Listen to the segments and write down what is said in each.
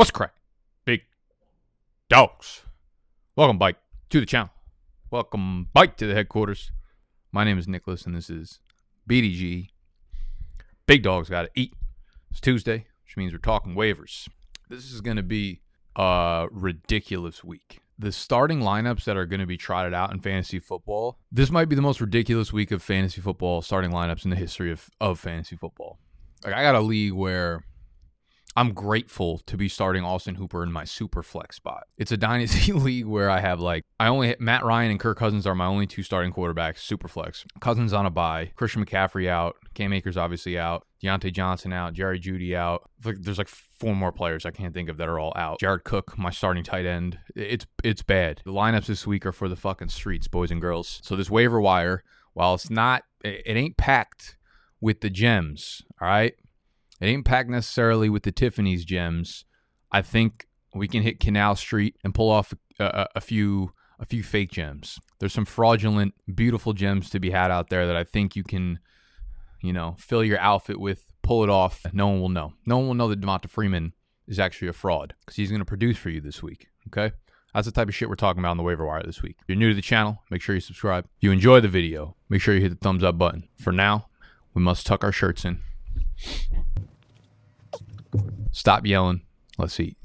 What's crack? Big dogs. Welcome, Bike, to the channel. Welcome, Bike, to the headquarters. My name is Nicholas, and this is BDG. Big dogs got to eat. It's Tuesday, which means we're talking waivers. This is going to be a ridiculous week. The starting lineups that are going to be trotted out in fantasy football, this might be the most ridiculous week of fantasy football starting lineups in the history of, of fantasy football. Like, I got a league where I'm grateful to be starting Austin Hooper in my super flex spot. It's a dynasty league where I have like I only Matt Ryan and Kirk Cousins are my only two starting quarterbacks, super flex. Cousins on a bye, Christian McCaffrey out, Cam Akers obviously out, Diontae Johnson out, Jerry Jeudy out. There's like four more players I can't think of that are all out. Jared Cook, my starting tight end. It's it's bad. The lineups this week are for the fucking streets, boys and girls. So this waiver wire, while it's not, it ain't packed with the gems. All right. It ain't packed necessarily with the Tiffany's gems. I think we can hit Canal Street and pull off a, a, few a few fake gems. There's some fraudulent, beautiful gems to be had out there that I think you can, you know, fill your outfit with, pull it off. No one will know. No one will know that Devonta Freeman is actually a fraud because he's going to produce for you this week. Okay. That's the type of shit we're talking about on the waiver wire this week. If you're new to the channel, make sure you subscribe. If you enjoy the video, make sure you hit the thumbs up button. For now, we must tuck our shirts in. Stop yelling. Let's eat.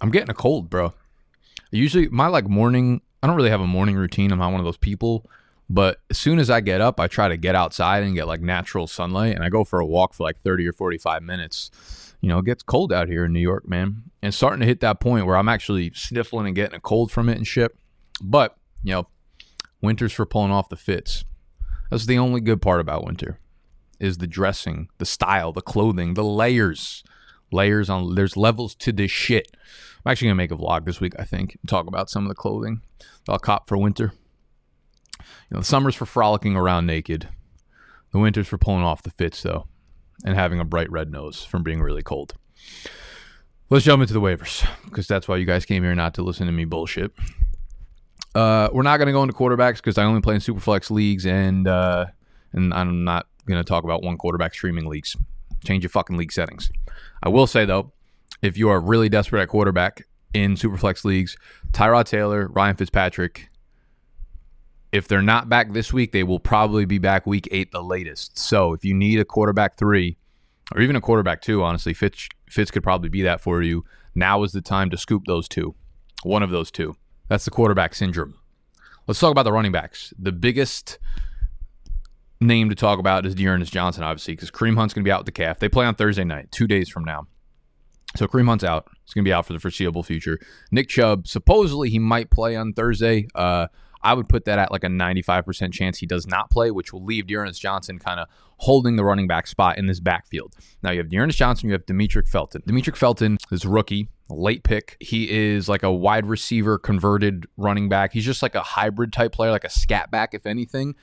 I'm getting a cold, bro. Usually, my like morning, I don't really have a morning routine. I'm not one of those people. But as soon as I get up, I try to get outside and get like natural sunlight, and I go for a walk for like 30 or 45 minutes you know, it gets cold out here in New York, man. And starting to hit that point where I'm actually sniffling and getting a cold from it and shit. But, you know, winter's for pulling off the fits. That's the only good part about winter is the dressing, the style, the clothing, the layers. Layers on there's levels to this shit. I'm actually gonna make a vlog this week, I think, talk about some of the clothing that I'll cop for winter. You know, the summer's for frolicking around naked. The winter's for pulling off the fits though and having a bright red nose from being really cold. Let's jump into the waivers because that's why you guys came here not to listen to me bullshit. Uh, we're not going to go into quarterbacks because I only play in superflex leagues and uh, and I'm not going to talk about one quarterback streaming leagues. Change your fucking league settings. I will say though, if you are really desperate at quarterback in superflex leagues, Tyrod Taylor, Ryan Fitzpatrick, if they're not back this week, they will probably be back week eight the latest. So if you need a quarterback three, or even a quarterback two, honestly, Fitz Fitz could probably be that for you. Now is the time to scoop those two, one of those two. That's the quarterback syndrome. Let's talk about the running backs. The biggest name to talk about is D'Ernest Johnson, obviously, because Kareem Hunt's going to be out with the calf. They play on Thursday night, two days from now. So Kareem Hunt's out. He's going to be out for the foreseeable future. Nick Chubb, supposedly he might play on Thursday. Uh, I would put that at like a 95% chance he does not play, which will leave D'Ernest Johnson kind of holding the running back spot in this backfield. Now you have D'Ernest Johnson, you have Demetric Felton. Demetric Felton is rookie, late pick. He is like a wide receiver converted running back. He's just like a hybrid type player, like a scat back, if anything.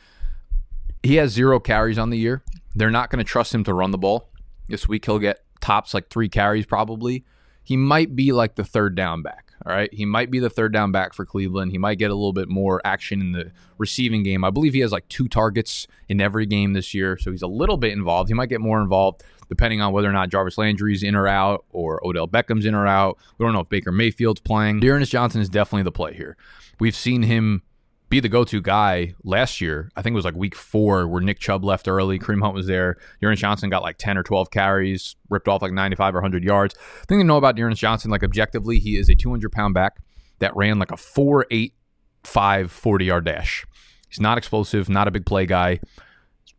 He has zero carries on the year. They're not going to trust him to run the ball. This week he'll get tops like three carries probably. He might be like the third down back. All right. He might be the third down back for Cleveland. He might get a little bit more action in the receiving game. I believe he has like two targets in every game this year. So he's a little bit involved. He might get more involved depending on whether or not Jarvis Landry's in or out or Odell Beckham's in or out. We don't know if Baker Mayfield's playing. D'Ernest Johnson is definitely the play here. We've seen him be the go-to guy last year. I think it was like week four where Nick Chubb left early. Kareem Hunt was there. D'Ernest Johnson got like 10 or 12 carries, ripped off like 95 or 100 yards. The thing to know about D'Ernest Johnson, like objectively, he is a 200-pound back that ran like a 4 8 5 40 yard dash. He's not explosive, not a big play guy.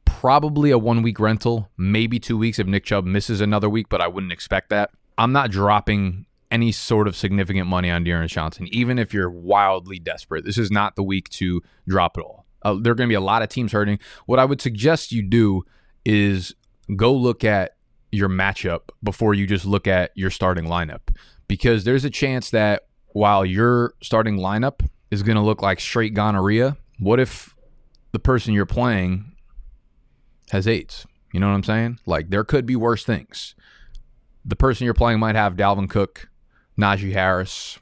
Probably a one week rental, maybe two weeks if Nick Chubb misses another week, but I wouldn't expect that. I'm not dropping any sort of significant money on D'Ernest Johnson, even if you're wildly desperate. This is not the week to drop it all. Uh, there are going to be a lot of teams hurting. What I would suggest you do is go look at your matchup before you just look at your starting lineup because there's a chance that while your starting lineup is going to look like straight gonorrhea, what if the person you're playing has AIDS? You know what I'm saying? Like there could be worse things. The person you're playing might have Dalvin Cook, Najee Harris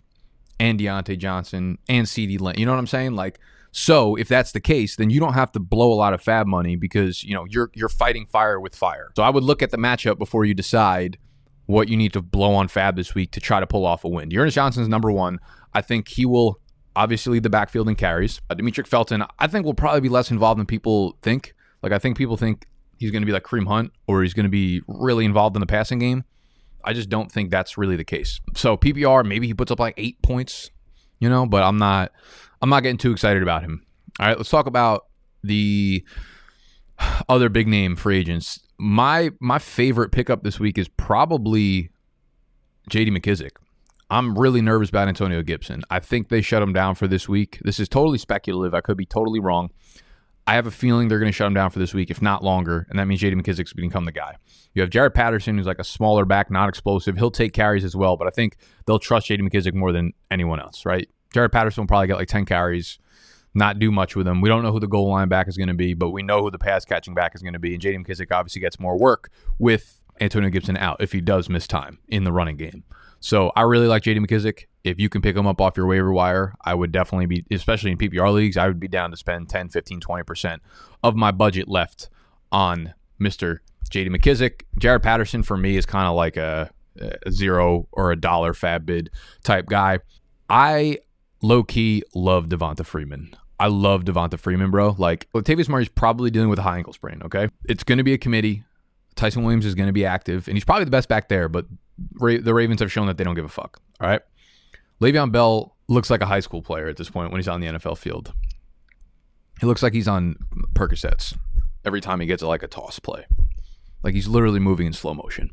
and Diontae Johnson and CeeDee Lamb. You know what I'm saying? Like, so if that's the case, then you don't have to blow a lot of fab money because you know you're you're fighting fire with fire. So I would look at the matchup before you decide what you need to blow on fab this week to try to pull off a win. Ernest Johnson's number one. I think he will obviously the backfield and carries. Uh, Demetric Felton, I think will probably be less involved than people think. Like I think people think he's going to be like Kareem Hunt or he's going to be really involved in the passing game. I just don't think that's really the case. So PPR, maybe he puts up like eight points, you know, but I'm not I'm not getting too excited about him. All right, let's talk about the other big name free agents. My my favorite pickup this week is probably JD McKissic. I'm really nervous about Antonio Gibson. I think they shut him down for this week. This is totally speculative. I could be totally wrong. I have a feeling they're going to shut him down for this week, if not longer, and that means JD to become the guy. You have Jaret Patterson, who's like a smaller back, not explosive. He'll take carries as well, but I think they'll trust JD McKissic more than anyone else, right? Jaret Patterson will probably get like 10 carries, not do much with him. We don't know who the goal line back is going to be, but we know who the pass catching back is going to be. And JD McKissic obviously gets more work with Antonio Gibson out if he does miss time in the running game. So I really like JD McKissic. If you can pick him up off your waiver wire, I would definitely be, especially in PPR leagues, I would be down to spend 10, 15, 20% of my budget left on Mr. JD McKissic. Jaret Patterson for me is kind of like a, a zero or a dollar fab bid type guy. I low key love Devonta Freeman. I love Devonta Freeman, bro. Like Latavius Murray's probably dealing with a high ankle sprain. Okay, it's going to be a committee. Ty'Son Williams is going to be active, and he's probably the best back there. But Ra- the Ravens have shown that they don't give a fuck. All right. Le'Veon Bell looks like a high school player at this point when he's on the NFL field. He looks like he's on Percocets every time he gets like a toss play. Like he's literally moving in slow motion.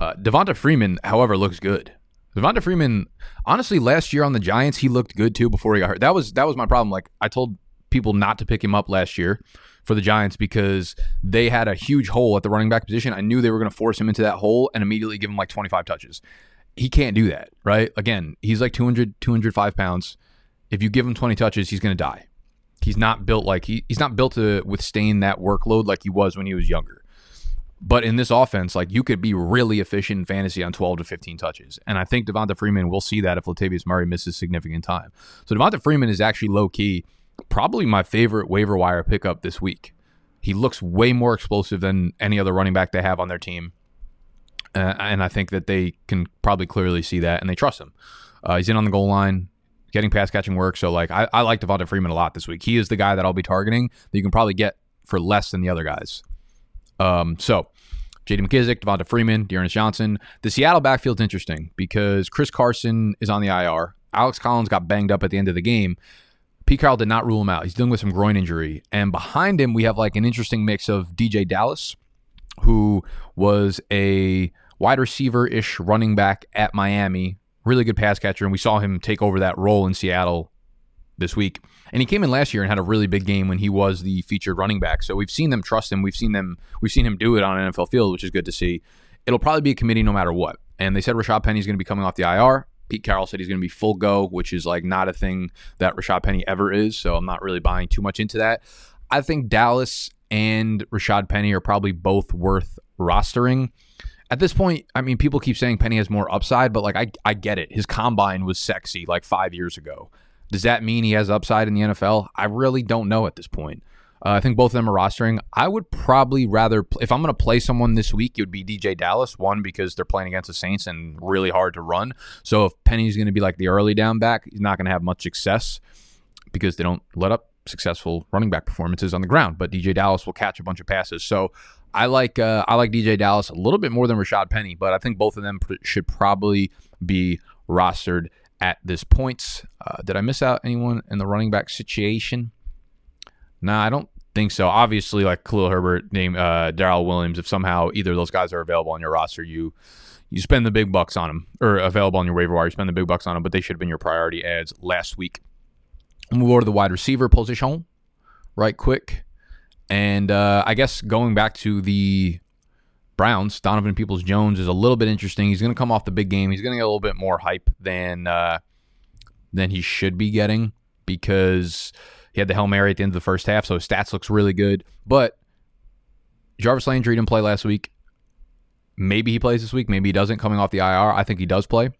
Uh, Devonta Freeman, however, looks good. Devonta Freeman, honestly, last year on the Giants, he looked good too before he got hurt. That was that was my problem. Like I told people not to pick him up last year for the Giants because they had a huge hole at the running back position. I knew they were going to force him into that hole and immediately give him like 25 touches. He can't do that, right? Again, he's like 200, 205 pounds. If you give him 20 touches, he's going to die. He's not built like he, he's not built to withstand that workload like he was when he was younger. But in this offense, like you could be really efficient in fantasy on 12 to 15 touches. And I think Devonta Freeman will see that if Latavius Murray misses significant time. So Devonta Freeman is actually low key probably my favorite waiver wire pickup this week. He looks way more explosive than any other running back they have on their team. Uh, and I think that they can probably clearly see that and they trust him. Uh, he's in on the goal line, getting pass catching work. So, like, I, I like Devonta Freeman a lot this week. He is the guy that I'll be targeting that you can probably get for less than the other guys. Um, so, J.D. McKissic, Devonta Freeman, D'Ernest Johnson. The Seattle backfield's interesting because Chris Carson is on the IR. Alex Collins got banged up at the end of the game. Pete Carroll did not rule him out. He's dealing with some groin injury. And behind him, we have like an interesting mix of DeeJay Dallas, who was a wide receiver ish running back at Miami, really good pass catcher. And we saw him take over that role in Seattle this week. And he came in last year and had a really big game when he was the featured running back. So we've seen them trust him. We've seen them we've seen him do it on an NFL field, which is good to see. It'll probably be a committee no matter what. And they said Rashad Penny's going to be coming off the IR. Pete Carroll said he's going to be full go, which is like not a thing that Rashad Penny ever is. So I'm not really buying too much into that. I think Dallas and Rashad Penny are probably both worth rostering. At this point, I mean, people keep saying Penny has more upside, but like I, I get it. His combine was sexy like five years ago. Does that mean he has upside in the NFL? I really don't know at this point. Uh, I think both of them are rostering. I would probably rather, if I'm going to play someone this week, it would be DeeJay Dallas. One, because they're playing against the Saints and really hard to run. So if Penny's going to be like the early down back, he's not going to have much success because they don't let up successful running back performances on the ground. But DeeJay Dallas will catch a bunch of passes. So I like uh, I like DeeJay Dallas a little bit more than Rashad Penny, but I think both of them should probably be rostered at this point. Uh, did I miss out anyone in the running back situation? Nah, I don't think so. Obviously, like Khalil Herbert, name uh, Darrel Williams. If somehow either of those guys are available on your roster, you you spend the big bucks on them, or available on your waiver wire. You spend the big bucks on them, but they should have been your priority ads last week. Move over to the wide receiver position, right quick, and uh, I guess going back to the Browns, Donovan Peoples Jones is a little bit interesting. He's going to come off the big game. He's going to get a little bit more hype than uh, than he should be getting because he had the Hail Mary at the end of the first half, so his stats looks really good. But Jarvis Landry didn't play last week. Maybe he plays this week. Maybe he doesn't coming off the IR. I think he does play.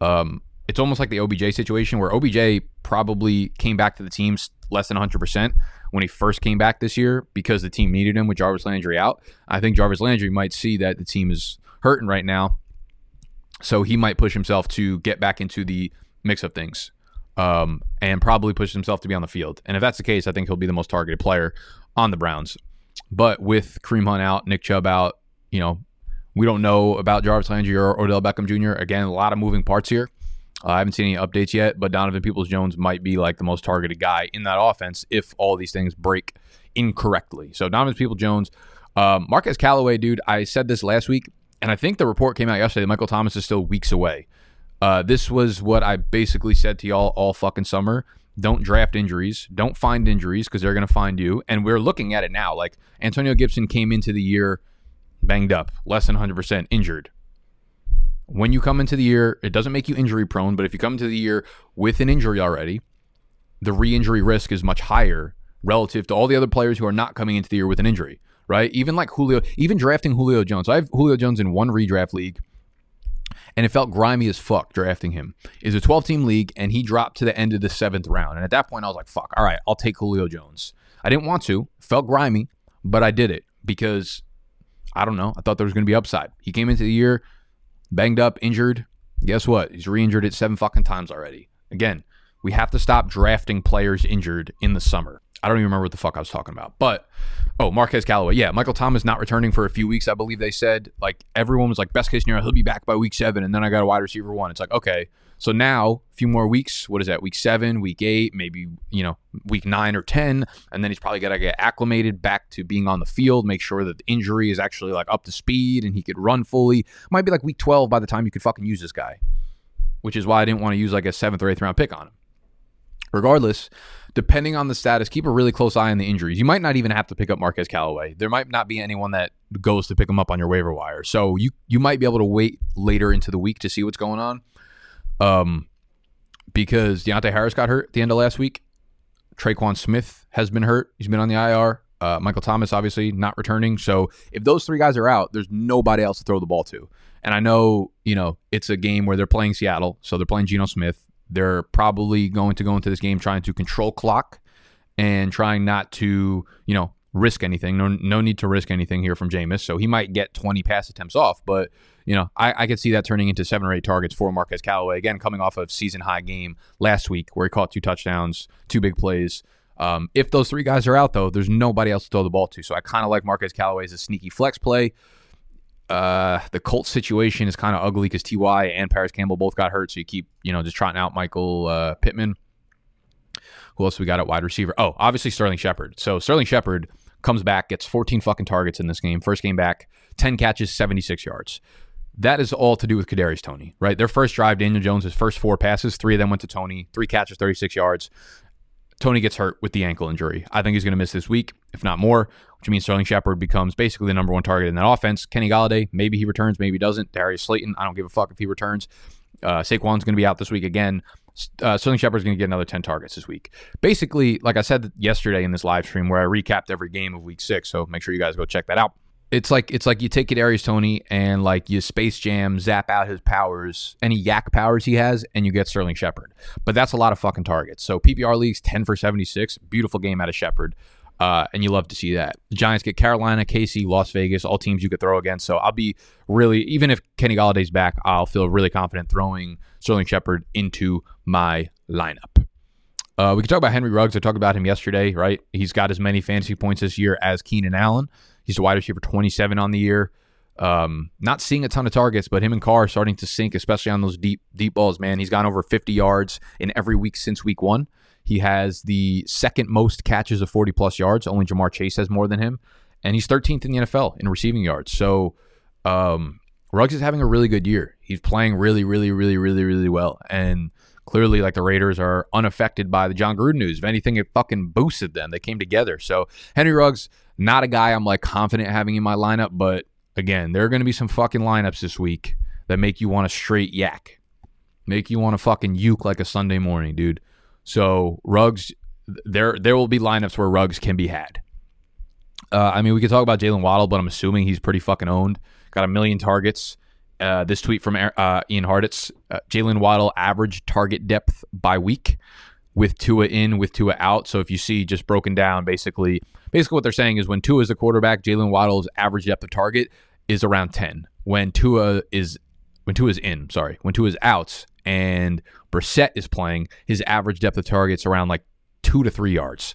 Um, it's almost like the OBJ situation where OBJ probably came back to the team less than 100% when he first came back this year because the team needed him with Jarvis Landry out. I think Jarvis Landry might see that the team is hurting right now. So he might push himself to get back into the mix of things um, and probably push himself to be on the field. And if that's the case, I think he'll be the most targeted player on the Browns. But with Kareem Hunt out, Nick Chubb out, you know, we don't know about Jarvis Landry or Odell Beckham Jr. Again, a lot of moving parts here. Uh, I haven't seen any updates yet, but Donovan Peoples Jones might be like the most targeted guy in that offense if all these things break incorrectly. So Donovan Peoples Jones, um, Marquez Callaway, dude. I said this last week, and I think the report came out yesterday. that Michael Thomas is still weeks away. Uh, this was what I basically said to y'all all fucking summer. Don't draft injuries. Don't find injuries because they're going to find you. And we're looking at it now. Like Antonio Gibson came into the year banged up, less than 100% injured when you come into the year, it doesn't make you injury prone, but if you come into the year with an injury already, the re injury risk is much higher relative to all the other players who are not coming into the year with an injury, right? Even like Julio, even drafting Julio Jones. I have Julio Jones in one redraft league, and it felt grimy as fuck drafting him. It's a 12 team league, and he dropped to the end of the seventh round. And at that point, I was like, fuck, all right, I'll take Julio Jones. I didn't want to, felt grimy, but I did it because I don't know. I thought there was going to be upside. He came into the year banged up, injured. Guess what? He's re-injured it seven fucking times already. Again, we have to stop drafting players injured in the summer. I don't even remember what the fuck I was talking about. But oh, Marquez Callaway. Yeah, Michael Thomas not returning for a few weeks. I believe they said like everyone was like best case scenario he'll be back by week seven, and then I got a wide receiver one. It's like okay, so now a few more weeks. What is that? Week seven, week eight, maybe you know week nine or ten, and then he's probably got to get acclimated back to being on the field. Make sure that the injury is actually like up to speed and he could run fully. Might be like week twelve by the time you could fucking use this guy, which is why I didn't want to use like a seventh or eighth round pick on him. Regardless, depending on the status, keep a really close eye on the injuries. You might not even have to pick up Marquez Callaway. There might not be anyone that goes to pick him up on your waiver wire. So you you might be able to wait later into the week to see what's going on. Um, because Deonte Harris got hurt at the end of last week. Tre'Quan Smith has been hurt. He's been on the IR. Uh, Michael Thomas obviously not returning. So if those three guys are out, there's nobody else to throw the ball to. And I know, you know, it's a game where they're playing Seattle, so they're playing Geno Smith. They're probably going to go into this game trying to control clock and trying not to, you know, risk anything. No, no need to risk anything here from Jameis. So he might get 20 pass attempts off, but you know, I, I could see that turning into seven or eight targets for Marquez Callaway. Again, coming off of season high game last week where he caught two touchdowns, two big plays. Um, if those three guys are out, though, there's nobody else to throw the ball to. So I kind of like Marquez Callaway as a sneaky flex play. Uh, the Colts situation is kind of ugly because Ty and Parris Campbell both got hurt, so you keep you know just trotting out Michael uh, Pittman. Who else we got at wide receiver? Oh, obviously Sterling Shepard. So Sterling Shepard comes back, gets 14 fucking targets in this game. First game back, 10 catches, 76 yards. That is all to do with Kadarius Toney, right? Their first drive, Daniel Jones' first four passes, three of them went to Toney, three catches, 36 yards. Toney gets hurt with the ankle injury. I think he's going to miss this week, if not more, which means Sterling Shepard becomes basically the number one target in that offense. Kenny Golladay, maybe he returns, maybe he doesn't. Darius Slayton, I don't give a fuck if he returns. Uh, Saquon's going to be out this week again. Uh, Sterling Shepard's going to get another 10 targets this week. Basically, like I said yesterday in this live stream where I recapped every game of week six, so make sure you guys go check that out it's like it's like you take Kadarius Toney and like you Space Jam zap out his powers, any yak powers he has, and you get Sterling Shepard. But that's a lot of fucking targets. So PPR leagues ten for seventy six, beautiful game out of Shepard. Uh, and you love to see that. The Giants get Carolina, KC, Las Vegas, all teams you could throw against. So I'll be really, even if Kenny Golladay's back, I'll feel really confident throwing Sterling Shepard into my lineup. Uh, we can talk about Henry Ruggs. I talked about him yesterday, right? He's got as many fantasy points this year as Keenan Allen. He's a wide receiver 27 on the year. Um, not seeing a ton of targets, but him and Carr starting to sync, especially on those deep deep balls. Man, he's gone over 50 yards in every week since week one. He has the second most catches of 40 plus yards. Only Ja'Marr Chase has more than him, and he's 13th in the NFL in receiving yards. So, um, Ruggs is having a really good year. He's playing really, really, really, really, really well, and clearly, like the Raiders are unaffected by the Jon Gruden news. If anything, it fucking boosted them. They came together. So Henry Ruggs not a guy I'm like confident having in my lineup, but again, there are going to be some fucking lineups this week that make you want to straight yak, make you want to fucking uke like a Sunday morning, dude. So Ruggs, there there will be lineups where Ruggs can be had. Uh, I mean, we could talk about Jalen Waddle, but I'm assuming he's pretty fucking owned. Got a million targets Uh, this tweet from uh, Ian Hartitz: uh, Jalen Waddle average target depth by week, with Tua in, with Tua out. So if you see just broken down, basically, basically what they're saying is when Tua is the quarterback, Jalen Waddle's average depth of target is around ten. When Tua is when Tua is in, sorry, when Tua is out, and Brissett is playing, his average depth of target's around like two to three yards.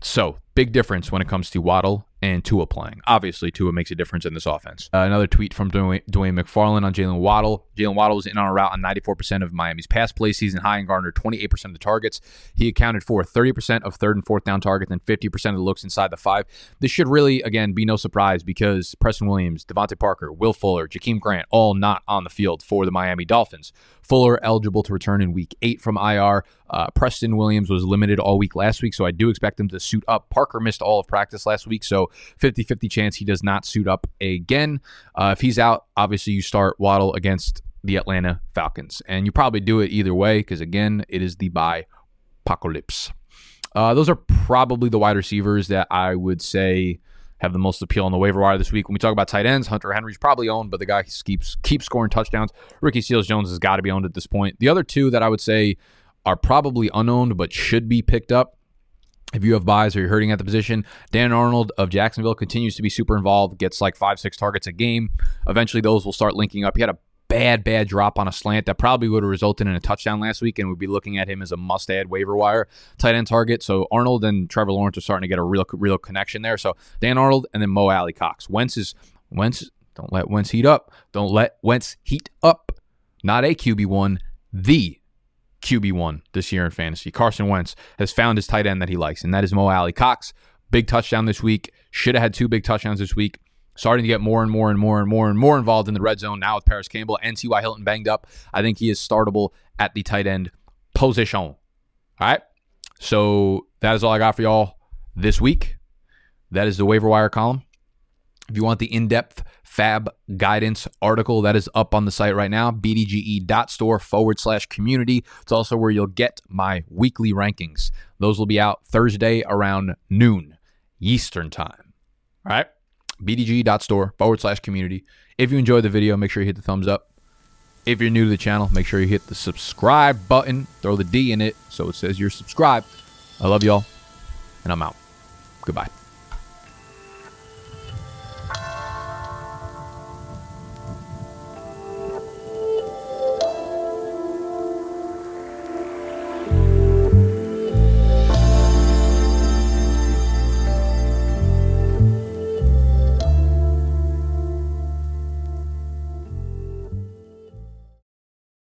So big difference when it comes to Waddle and Tua playing. Obviously, Tua makes a difference in this offense. Uh, another tweet from Dwain, Dwain McFarland on Jalen Waddle. Jalen Waddle was in on a route on 94% of Miami's pass play season high and garnered 28% of the targets. He accounted for 30% of third and fourth down targets and 50% of the looks inside the five. This should really, again, be no surprise because Preston Williams, DeVante Parker, Will Fuller, Jakeem Grant, all not on the field for the Miami Dolphins. Fuller eligible to return in week eight from IR. Uh, Preston Williams was limited all week last week, so I do expect him to suit up. Parker missed all of practice last week, so 50 50 chance he does not suit up again. Uh, if he's out, obviously you start Waddle against the Atlanta Falcons, and you probably do it either way because, again, it is the bye apocalypse. Uh, those are probably the wide receivers that I would say have the most appeal on the waiver wire this week. When we talk about tight ends, Hunter Henry's probably owned, but the guy keeps keeps scoring touchdowns. Ricky Seals Jones has got to be owned at this point. The other two that I would say are probably unowned but should be picked up. If you have byes or you're hurting at the position, Dan Arnold of Jacksonville continues to be super involved, gets like five, six targets a game. Eventually, those will start linking up. He had a bad, bad drop on a slant that probably would have resulted in a touchdown last week, and we'd be looking at him as a must-add waiver wire tight end target. So Arnold and Trevor Lawrence are starting to get a real, real connection there. So Dan Arnold and then Mo Alie-Cox. Wentz is Wentz. Don't let Wentz heat up. Don't let Wentz heat up. Not a QB one, the QB1 this year in fantasy. Carson Wentz has found his tight end that he likes, and that is Mo Alie-Cox. Big touchdown this week. Should have had two big touchdowns this week. Starting to get more and more and more and more and more involved in the red zone now with Parris Campbell and T.Y. Hilton banged up. I think he is startable at the tight end position. All right. So that is all I got for y'all this week. That is the waiver wire column. If you want the in depth fab guidance article, that is up on the site right now, bdge.store forward slash community. It's also where you'll get my weekly rankings. Those will be out Thursday around noon Eastern time. All right. bdge.store forward slash community. If you enjoyed the video, make sure you hit the thumbs up. If you're new to the channel, make sure you hit the subscribe button. Throw the D in it so it says you're subscribed. I love y'all, and I'm out. Goodbye.